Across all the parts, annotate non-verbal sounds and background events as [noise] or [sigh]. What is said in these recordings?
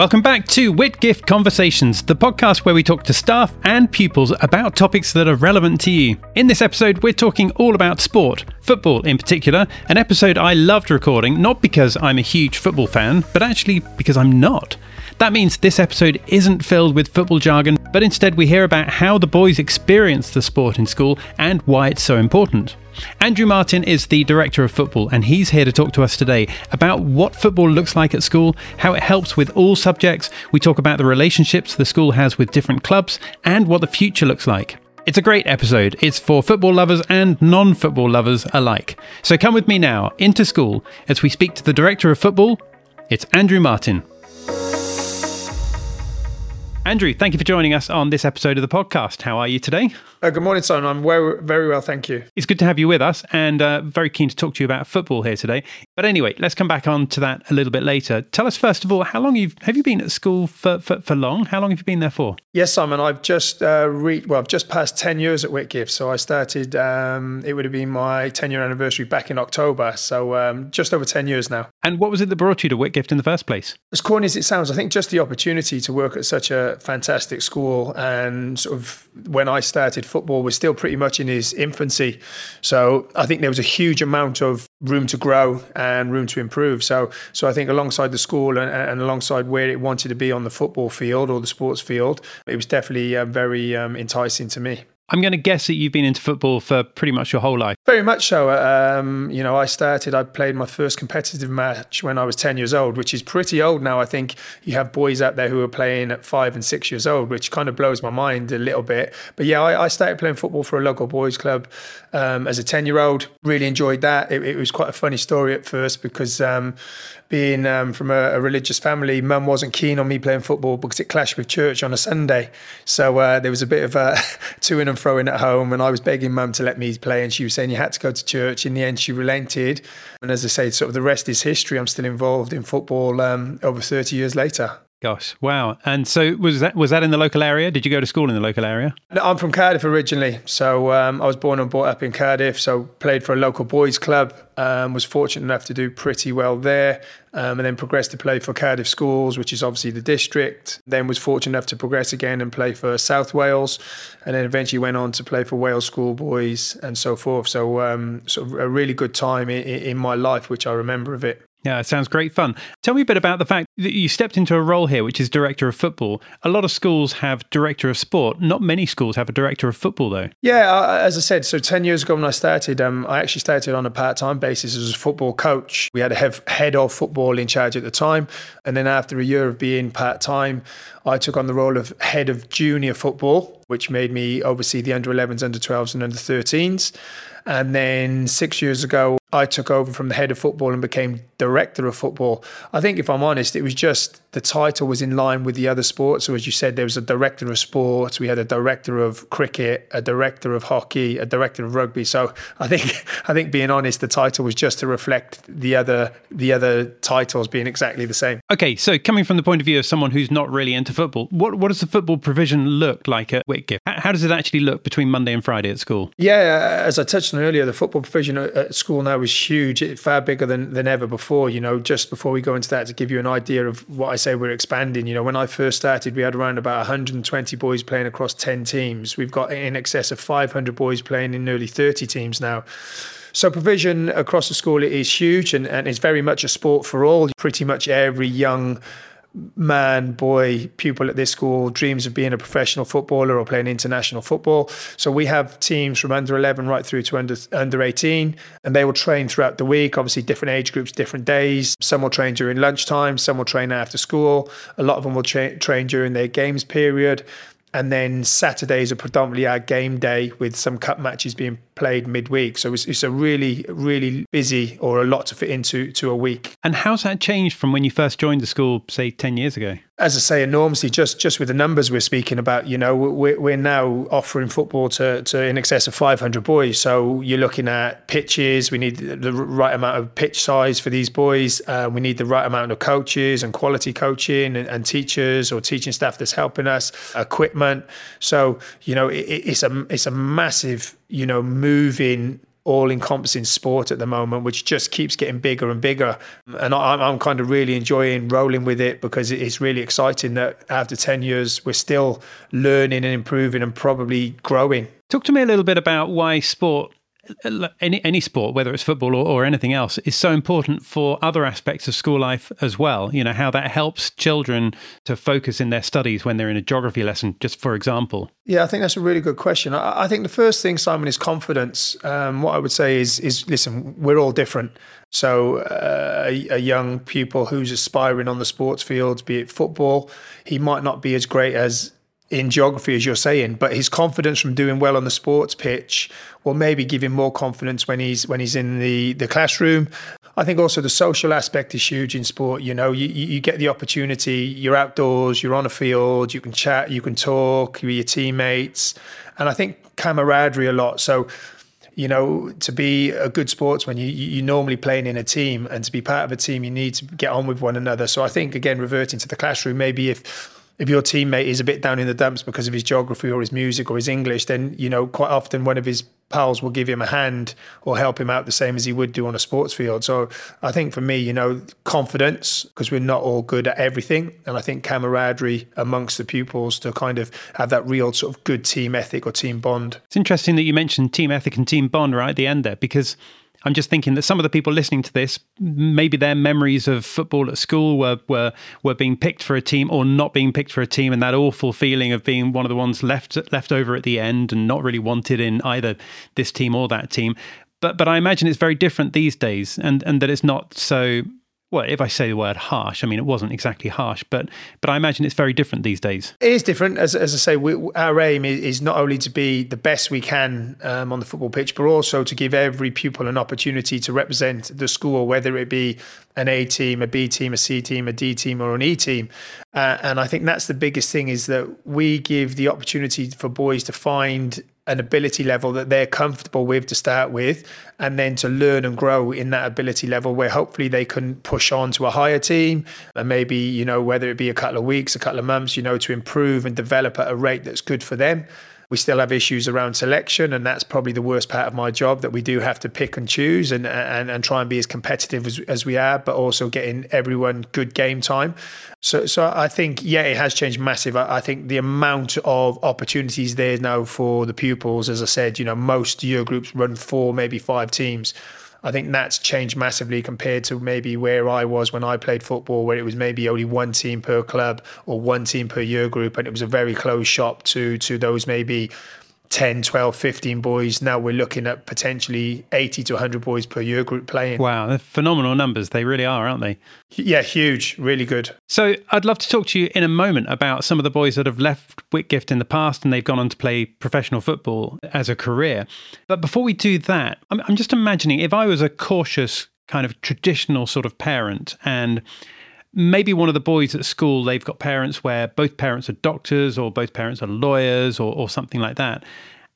Welcome back to Whitgift Conversations, the podcast where we talk to staff and pupils about topics that are relevant to you. In this episode, we're talking all about sport, football in particular, an episode I loved recording, not because I'm a huge football fan, but actually because I'm not. That means this episode isn't filled with football jargon, but instead we hear about how the boys experience the sport in school and why it's so important. Andrew Martin is the director of football, and he's here to talk to us today about what football looks like at school, how it helps with all subjects. We talk about the relationships the school has with different clubs, and what the future looks like. It's a great episode. It's for football lovers and non football lovers alike. So come with me now into school as we speak to the director of football. It's Andrew Martin. Andrew, thank you for joining us on this episode of the podcast. How are you today? Uh, good morning, Simon. I'm very, very well, thank you. It's good to have you with us and uh, very keen to talk to you about football here today. But anyway, let's come back on to that a little bit later. Tell us, first of all, how long you've, have you been at school for, for, for long? How long have you been there for? Yes, Simon, I've just uh, re- well, I've just passed 10 years at Whitgift. So I started, um, it would have been my 10 year anniversary back in October. So um, just over 10 years now. And what was it that brought you to Whitgift in the first place? As corny as it sounds, I think just the opportunity to work at such a fantastic school and sort of when I started football was still pretty much in his infancy. So I think there was a huge amount of room to grow and room to improve. So so I think alongside the school and, and alongside where it wanted to be on the football field or the sports field, it was definitely uh, very um, enticing to me. I'm going to guess that you've been into football for pretty much your whole life. Very much so. Um, you know, I started, I played my first competitive match when I was 10 years old, which is pretty old now. I think you have boys out there who are playing at five and six years old, which kind of blows my mind a little bit. But yeah, I, I started playing football for a local boys club um, as a 10 year old. Really enjoyed that. It, it, was quite a funny story at first because um, being um, from a, a, religious family, mum wasn't keen on me playing football because it clashed with church on a Sunday. So uh, there was a bit of a [laughs] to and fro in at home, and I was begging mum to let me play, and she was saying you had to go to church. In the end, she relented, and as I say, sort of the rest is history. I'm still involved in football um, over 30 years later. Gosh, wow! And so was that was that in the local area? Did you go to school in the local area? No, I'm from Cardiff originally, so um, I was born and brought up in Cardiff. So played for a local boys club. Um, was fortunate enough to do pretty well there, um, and then progressed to play for Cardiff Schools, which is obviously the district. Then was fortunate enough to progress again and play for South Wales, and then eventually went on to play for Wales Schoolboys and so forth. So um, sort of a really good time in, in my life, which I remember of it. Yeah, it sounds great fun. Tell me a bit about the fact that you stepped into a role here, which is director of football. A lot of schools have director of sport. Not many schools have a director of football, though. Yeah, as I said, so 10 years ago when I started, um, I actually started on a part time basis as a football coach. We had a head of football in charge at the time. And then after a year of being part time, I took on the role of head of junior football, which made me oversee the under 11s, under 12s, and under 13s. And then six years ago, I took over from the head of football and became director of football. I think, if I'm honest, it was just the title was in line with the other sports. So, as you said, there was a director of sports, we had a director of cricket, a director of hockey, a director of rugby. So, I think, [laughs] I think, being honest, the title was just to reflect the other, the other titles being exactly the same. Okay, so coming from the point of view of someone who's not really into football, what what does the football provision look like at Whitgift? How does it actually look between Monday and Friday at school? Yeah, as I touched on earlier, the football provision at school now was huge, far bigger than, than ever before. You know, just before we go into that, to give you an idea of what I say we're expanding, you know, when I first started, we had around about 120 boys playing across 10 teams. We've got in excess of 500 boys playing in nearly 30 teams now. So provision across the school is huge and, and it's very much a sport for all. Pretty much every young man, boy, pupil at this school dreams of being a professional footballer or playing international football. So we have teams from under 11 right through to under under 18, and they will train throughout the week. Obviously, different age groups, different days. Some will train during lunchtime, some will train after school. A lot of them will tra- train during their games period. And then Saturdays are predominantly our game day with some cup matches being played midweek. So it's, it's, a really, really busy or a lot to fit into to a week. And how's that changed from when you first joined the school, say, 10 years ago? As I say, enormously, just just with the numbers we're speaking about, you know, we're, we're now offering football to, to in excess of 500 boys. So you're looking at pitches. We need the right amount of pitch size for these boys. Uh, we need the right amount of coaches and quality coaching and, and, teachers or teaching staff that's helping us, equipment. So, you know, it, it's a it's a massive you know, moving all encompassing sport at the moment, which just keeps getting bigger and bigger. And I'm, I'm kind of really enjoying rolling with it because it's really exciting that after 10 years, we're still learning and improving and probably growing. Talk to me a little bit about why sport any any sport, whether it's football or, or, anything else, is so important for other aspects of school life as well. You know how that helps children to focus in their studies when they're in a geography lesson, just for example. Yeah, I think that's a really good question. I, I think the first thing, Simon, is confidence. Um, what I would say is, is listen, we're all different. So uh, a, a young pupil who's aspiring on the sports fields, be it football, he might not be as great as in geography, as you're saying, but his confidence from doing well on the sports pitch will maybe give him more confidence when he's when he's in the the classroom. I think also the social aspect is huge in sport. You know, you, you get the opportunity. You're outdoors. You're on a field. You can chat. You can talk with your teammates, and I think camaraderie a lot. So you know, to be a good sportsman, you you normally playing in a team, and to be part of a team, you need to get on with one another. So I think again, reverting to the classroom, maybe if if your teammate is a bit down in the dumps because of his geography or his music or his English, then you know quite often one of his pals will give him a hand or help him out the same as he would do on a sports field. So I think for me, you know, confidence because we're not all good at everything, and I think camaraderie amongst the pupils to kind of have that real sort of good team ethic or team bond. It's interesting that you mentioned team ethic and team bond right at the end there because I'm just thinking that some of the people listening to this, maybe their memories of football at school were were were being picked for a team or not being picked for a team, and that awful feeling of being one of the ones left left over at the end and not really wanted in either this team or that team. But but I imagine it's very different these days, and and that it's not so well, if I say the word harsh, I mean it wasn't exactly harsh, but but I imagine it's very different these days. It is different, as, as I say. We, our aim is, not only to be the best we can um, on the football pitch, but also to give every pupil an opportunity to represent the school, whether it be an A team, a B team, a C team, a D team, or an E team. Uh, and I think that's the biggest thing is that we give the opportunity for boys to find an ability level that they're comfortable with to start with, and then to learn and grow in that ability level where hopefully they can push on to a higher team and maybe, you know, whether it be a couple of weeks, a couple of months, you know, to improve and develop at a rate that's good for them. We still have issues around selection, and that's probably the worst part of my job that we do have to pick and choose and and, and try and be as competitive as, as we are, but also getting everyone good game time. So, so I think yeah, it has changed massive. I, I think the amount of opportunities there now for the pupils, as I said, you know, most year groups run four, maybe five teams. I think that's changed massively compared to maybe where I was when I played football, where it was maybe only one team per club or one team per year group, and it was a very close shop to to those maybe 10, 12, 15 boys. Now we're looking at potentially 80 to 100 boys per year group playing. Wow, they're phenomenal numbers. They really are, aren't they? Yeah, huge, really good. So I'd love to talk to you in a moment about some of the boys that have left Whitgift in the past and they've gone on to play professional football as a career. But before we do that, I'm, I'm just imagining if I was a cautious, kind of traditional sort of parent and maybe one of the boys at school they've got parents where both parents are doctors or both parents are lawyers or, or something like that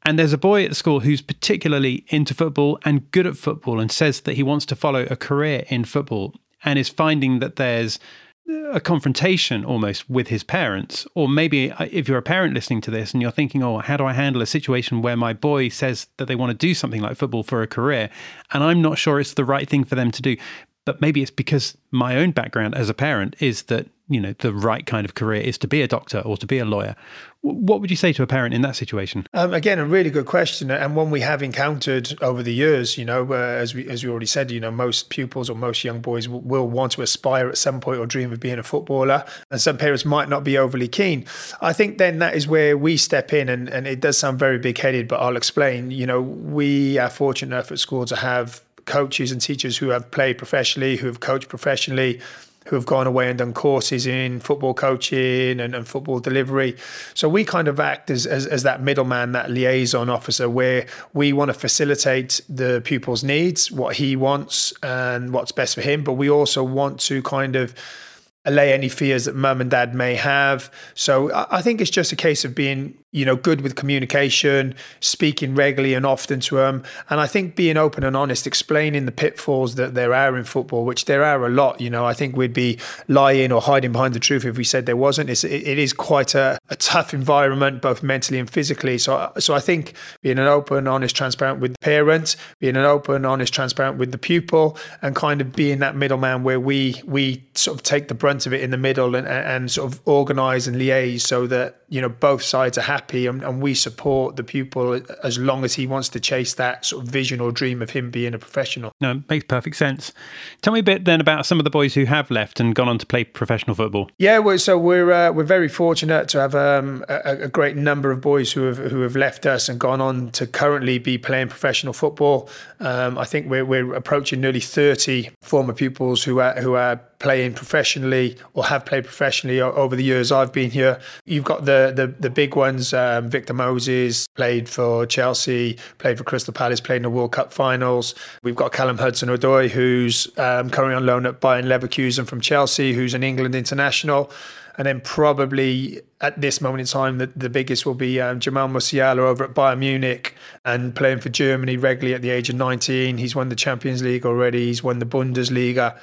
and there's a boy at school who's particularly into football and good at football and says that he wants to follow a career in football and is finding that there's a confrontation almost with his parents. Or maybe uh, if you're a parent listening to this and you're thinking, oh, how do I handle a situation where my boy says that they want to do something like football for a career and I'm not sure it's the right thing for them to do? But maybe it's because my own background as a parent is that you know the right kind of career is to be a doctor or to be a lawyer. What would you say to a parent in that situation? Um, again a really good question and one we have encountered over the years you know uh, as we as we already said you know most pupils or most young boys will, will want to aspire at some point or dream of being a footballer and some parents might not be overly keen. I think then that is where we step in and, and it does sound very big-headed but i'll explain. You know we are fortunate enough at school to have coaches and teachers who have played professionally who have coached professionally who have gone away and done courses in football coaching and, and football delivery. So we kind of act as, as, as that middleman, that liaison officer, where we want to facilitate the pupil's needs, what he wants, and what's best for him. But we also want to kind of allay any fears that mum and dad may have. So I think it's just a case of being you know, good with communication, speaking regularly and often to them. And I think being open and honest, explaining the pitfalls that there are in football, which there are a lot. You know, I think we'd be lying or hiding behind the truth if we said there wasn't. It's, it is quite a, a tough environment, both mentally and physically. So, so I think being an open, honest, transparent with the being an open, honest, transparent with the pupil, and kind of being that middleman where we we sort of take the brunt of it in the middle and, and sort of organise and liaise so that you know both sides are happy and, and, we support the pupil as long as he wants to chase that sort of vision or dream of him being a professional. No it makes perfect sense. Tell me a bit then about some of the boys who have left and gone on to play professional football. Yeah well, so we're uh, we're very fortunate to have um, a, a, great number of boys who have who have left us and gone on to currently be playing professional football. Um, I think we're, we're approaching nearly 30 former pupils who are who are playing professionally or have played professionally over the years I've been here. You've got the the, the big ones. Um, Victor Moses played for Chelsea, played for Crystal Palace, played in the World Cup finals. We've got Callum Hudson-Odoi, who's um, currently on loan at Bayern Leverkusen from Chelsea, who's an England international. And then probably at this moment in time, the, the biggest will be um, Jamal Musiala over at Bayern Munich and playing for Germany regularly at the age of 19. He's won the Champions League already. He's won the Bundesliga.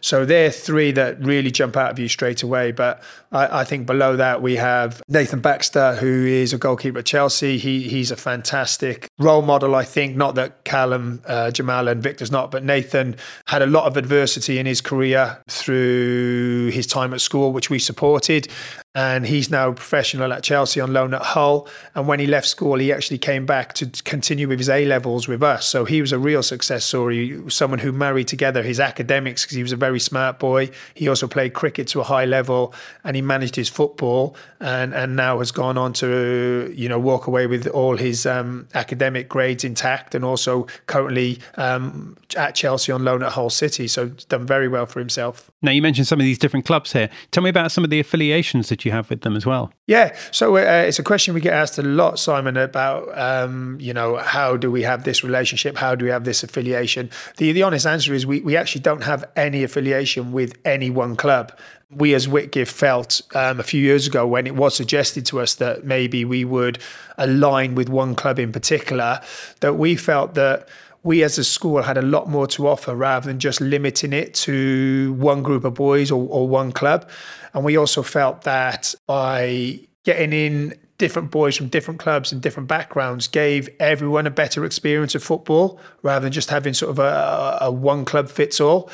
So they're three that really jump out of you straight away. But I, I, think below that we have Nathan Baxter, who is a goalkeeper at Chelsea. He he's a fantastic role model. I think not that Callum, uh, Jamal, and Victor's not, but Nathan had a lot of adversity in his career through his time at school, which we supported and he's now a professional at Chelsea on loan at Hull. And when he left school, he actually came back to continue with his A levels with us. So he was a real success story, someone who married together his academics because he was a very smart boy. He also played cricket to a high level and he managed his football and, and now has gone on to, you know, walk away with all his um, academic grades intact and also currently um, at Chelsea on loan at Hull City. So done very well for himself. Now, you mentioned some of these different clubs here. Tell me about some of the affiliations that you have with them as well. Yeah, so uh, it's a question we get asked a lot, Simon, about um, you know how do we have this relationship? How do we have this affiliation? The the honest answer is we we actually don't have any affiliation with any one club. We as Whitgift felt um, a few years ago when it was suggested to us that maybe we would align with one club in particular, that we felt that we as a school had a lot more to offer rather than just limiting it to one group of boys or, or one club. And we also felt that by getting in different boys from different clubs and different backgrounds gave everyone a better experience of football rather than just having sort of a, a, one club fits all.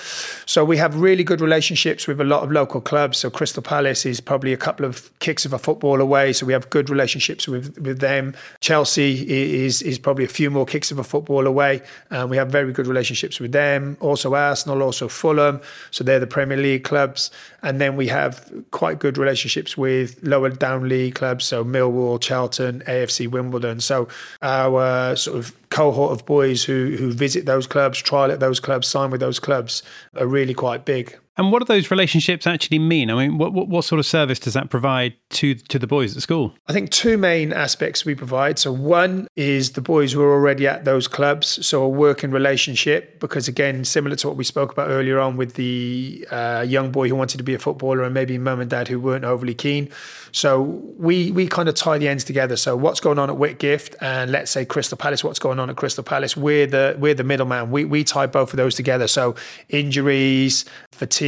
So we have really good relationships with a lot of local clubs. So Crystal Palace is probably a couple of kicks of a football away. So we have good relationships with, with them. Chelsea is is probably a few more kicks of a football away. And we have very good relationships with them. Also Arsenal, also Fulham. So they're the Premier League clubs. And then we have quite good relationships with lower down league clubs. So Mill Millwall, Charlton, AFC Wimbledon. So our uh, sort of cohort of boys who who visit those clubs, trial at those clubs, sign with those clubs are really quite big. And what do those relationships actually mean? I mean, what, what, what sort of service does that provide to to the boys at school? I think two main aspects we provide. So one is the boys who are already at those clubs, so a working relationship. Because again, similar to what we spoke about earlier on with the uh, young boy who wanted to be a footballer and maybe mum and dad who weren't overly keen. So we we kind of tie the ends together. So what's going on at Whitgift and let's say Crystal Palace, what's going on at Crystal Palace? We're the we're the middleman. We we tie both of those together. So injuries, fatigue,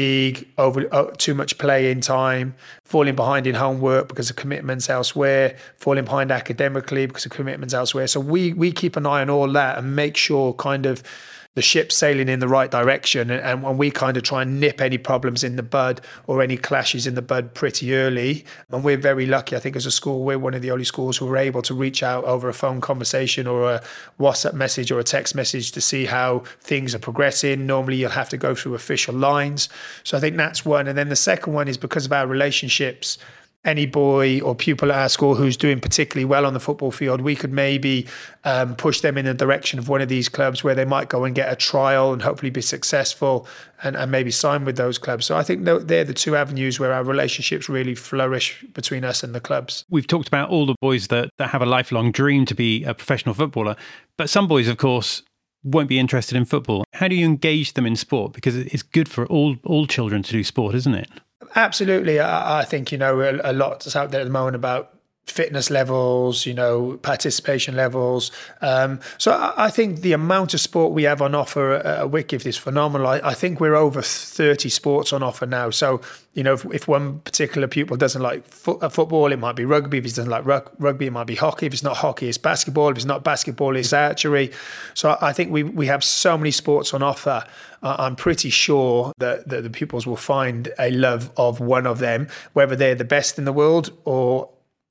over uh, too much playing time, falling behind in homework because of commitments elsewhere, falling behind academically because of commitments elsewhere. So we we keep an eye on all that and make sure kind of the ship's sailing in the right direction and, and when we kind of try and nip any problems in the bud or any clashes in the bud pretty early and we're very lucky i think as a school we're one of the only schools who are able to reach out over a phone conversation or a whatsapp message or a text message to see how things are progressing. Normally you'll have to go through official lines. So i think that's one. And then the second one is because of our relationships any boy or pupil at our school who's doing particularly well on the football field, we could maybe um, push them in the direction of one of these clubs where they might go and get a trial and hopefully be successful and, and maybe sign with those clubs. So I think they're the two avenues where our relationships really flourish between us and the clubs. We've talked about all the boys that, that have a lifelong dream to be a professional footballer, but some boys, of course, won't be interested in football. How do you engage them in sport? Because it's good for all all children to do sport, isn't it? Absolutely. I, I think, you know, a, a lot that's out there at the moment about fitness levels, you know, participation levels. Um, so I, I, think the amount of sport we have on offer at, at is phenomenal. I, I, think we're over 30 sports on offer now. So, you know, if, if one particular pupil doesn't like fo- uh, football, it might be rugby. If he doesn't like rug- rugby, it might be hockey. If it's not hockey, it's basketball. If it's not basketball, it's archery. So I think we, we have so many sports on offer. I'm pretty sure that, that the pupils will find a love of one of them, whether they're the best in the world or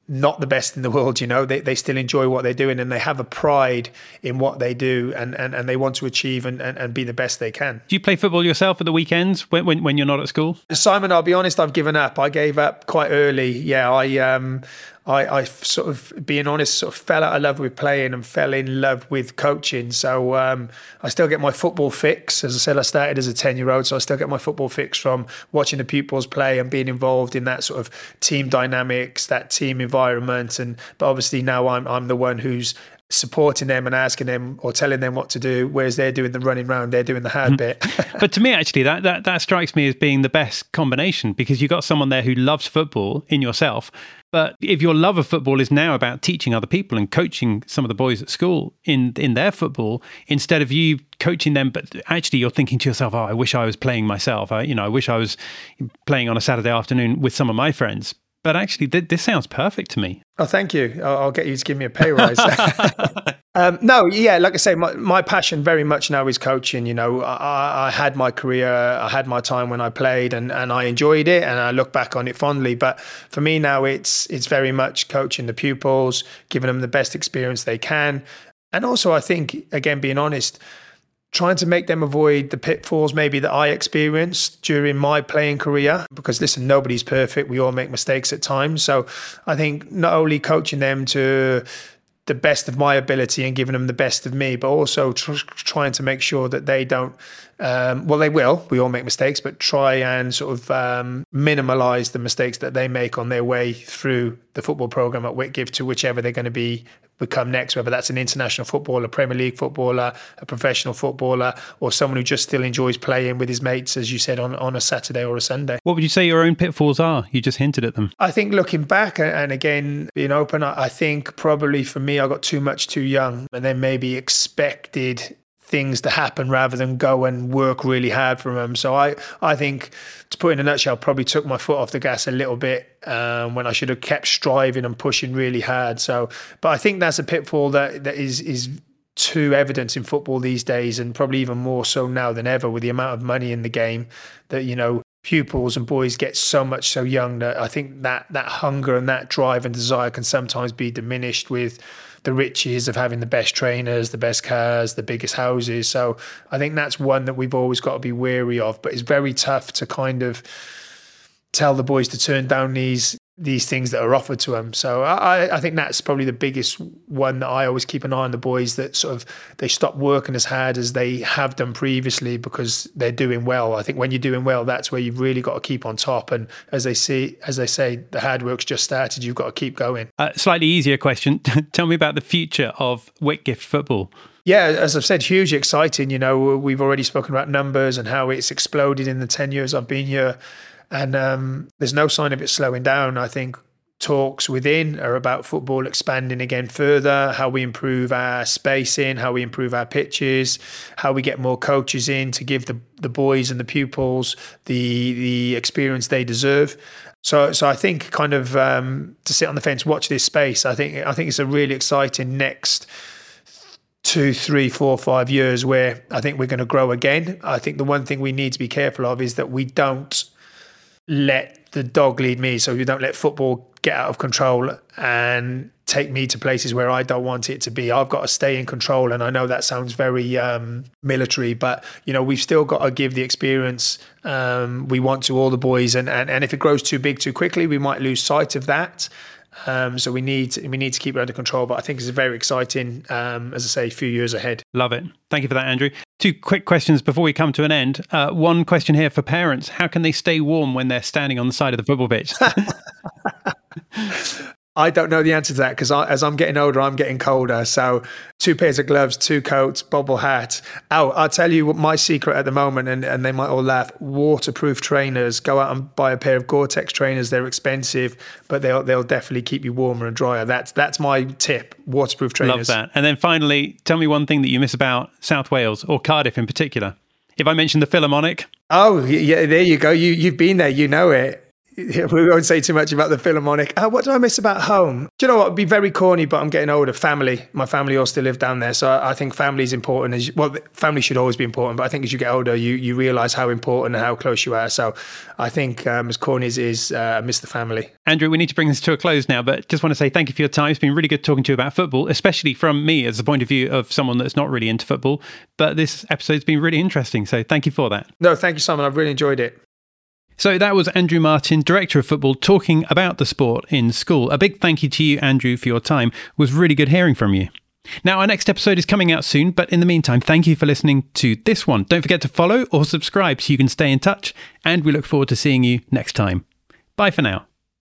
not the best in the world, you know, they, they still enjoy what they're doing and they have a pride in what they do and, and, and they want to achieve and, and, and be the best they can. Do you play football yourself at the weekends when, when, when you're not at school? Simon, I'll be honest, I've given up. I gave up quite early. Yeah, I um I, I sort of, being honest, sort of fell out of love with playing and fell in love with coaching. So um, I still get my football fix. As I said, I started as a 10 year old, so I still get my football fix from watching the pupils play and being involved in that sort of team dynamics, that team environment. And but obviously now I'm I'm the one who's supporting them and asking them or telling them what to do, whereas they're doing the running round, they're doing the hard hmm. bit. [laughs] but to me, actually, that, that that strikes me as being the best combination because you've got someone there who loves football in yourself. But if your love of football is now about teaching other people and coaching some of the boys at school in in their football, instead of you coaching them, but actually you're thinking to yourself, "Oh, I wish I was playing myself. I, you know, I wish I was playing on a Saturday afternoon with some of my friends." But actually, th- this sounds perfect to me. Oh, thank you. I'll, I'll get you to give me a pay rise. [laughs] um, no, yeah, like I say, my, my passion very much now is coaching. You know, I, I, had my career, I had my time when I played, and, and I enjoyed it, and I look back on it fondly. But for me now, it's it's very much coaching the pupils, giving them the best experience they can, and also I think, again, being honest trying to make them avoid the pitfalls maybe that I experienced during my playing career. Because listen, nobody's perfect. We all make mistakes at times. So I think not only coaching them to the best of my ability and giving them the best of me, but also tr- trying to make sure that they don't. Um, well, they will. We all make mistakes, but try and sort of um, minimize the mistakes that they make on their way through the football program at Whitgift to whichever they're going to be become next, whether that's an international footballer, Premier League footballer, a professional footballer, or someone who just still enjoys playing with his mates, as you said, on, on a Saturday or a Sunday. What would you say your own pitfalls are? You just hinted at them. I think looking back and again being open, I think probably for me, I got too much too young and then maybe expected things to happen rather than go and work really hard for them. So I, I think, to put in a nutshell, probably took my foot off the gas a little bit um, when I should have kept striving and pushing really hard. So, but I think that's a pitfall that that is is too evident in football these days, and probably even more so now than ever with the amount of money in the game. That you know, pupils and boys get so much so young that I think that that hunger and that drive and desire can sometimes be diminished with the riches of having the best trainers, the best cars, the biggest houses. So I think that's one that we've always got to be wary of. But it's very tough to kind of tell the boys to turn down these these things that are offered to them. So I, I think that's probably the biggest one that I always keep an eye on the boys that sort of they stop working as hard as they have done previously because they're doing well. I think when you're doing well, that's where you've really got to keep on top. And as they see, as they say, the hard work's just started. You've got to keep going. Uh, slightly easier question. [laughs] Tell me about the future of Whitgift football. Yeah, as I've said, hugely exciting. You know, we've already spoken about numbers and how it's exploded in the 10 years I've been here. And um, there's no sign of it slowing down. I think talks within are about football expanding again further, how we improve our spacing, how we improve our pitches, how we get more coaches in to give the, the boys and the pupils the the experience they deserve. So so I think kind of um, to sit on the fence, watch this space. I think I think it's a really exciting next two, three, four, five years where I think we're going to grow again. I think the one thing we need to be careful of is that we don't let the dog lead me. So you don't let football get out of control and take me to places where I don't want it to be. I've got to stay in control. And I know that sounds very um, military, but you know, we've still got to give the experience um, we want to all the boys. And, and and if it grows too big too quickly, we might lose sight of that. Um, so we need we need to keep it under control. But I think it's very exciting, um, as I say, a few years ahead. Love it. Thank you for that, Andrew. Two quick questions before we come to an end. Uh, one question here for parents: How can they stay warm when they're standing on the side of the football pitch? [laughs] I don't know the answer to that because as I'm getting older, I'm getting colder. So, two pairs of gloves, two coats, bobble hat. Oh, I'll tell you what my secret at the moment, and, and they might all laugh waterproof trainers. Go out and buy a pair of Gore Tex trainers. They're expensive, but they'll, they'll definitely keep you warmer and drier. That's, that's my tip waterproof trainers. Love that. And then finally, tell me one thing that you miss about South Wales or Cardiff in particular. If I mention the Philharmonic. Oh, yeah, there you go. You, you've been there, you know it [laughs] we won't say too much about the Philharmonic. Oh, what do I miss about home? Do you know what? It'd be very corny, but I'm getting older. Family. My family all still live down there. So I think family is important. As, well, family should always be important, but I think as you get older, you, you realize how important and how close you are. So I think um, as corny as is, uh, I miss the family. Andrew, we need to bring this to a close now, but just want to say thank you for your time. It's been really good talking to you about football, especially from me as the point of view of someone that's not really into football. But this episode's been really interesting. So thank you for that. No, thank you, Simon. I've really enjoyed it. So that was Andrew Martin, Director of Football, talking about the sport in school. A big thank you to you, Andrew, for your time. It was really good hearing from you. Now, our next episode is coming out soon, but in the meantime, thank you for listening to this one. Don't forget to follow or subscribe so you can stay in touch, and we look forward to seeing you next time. Bye for now.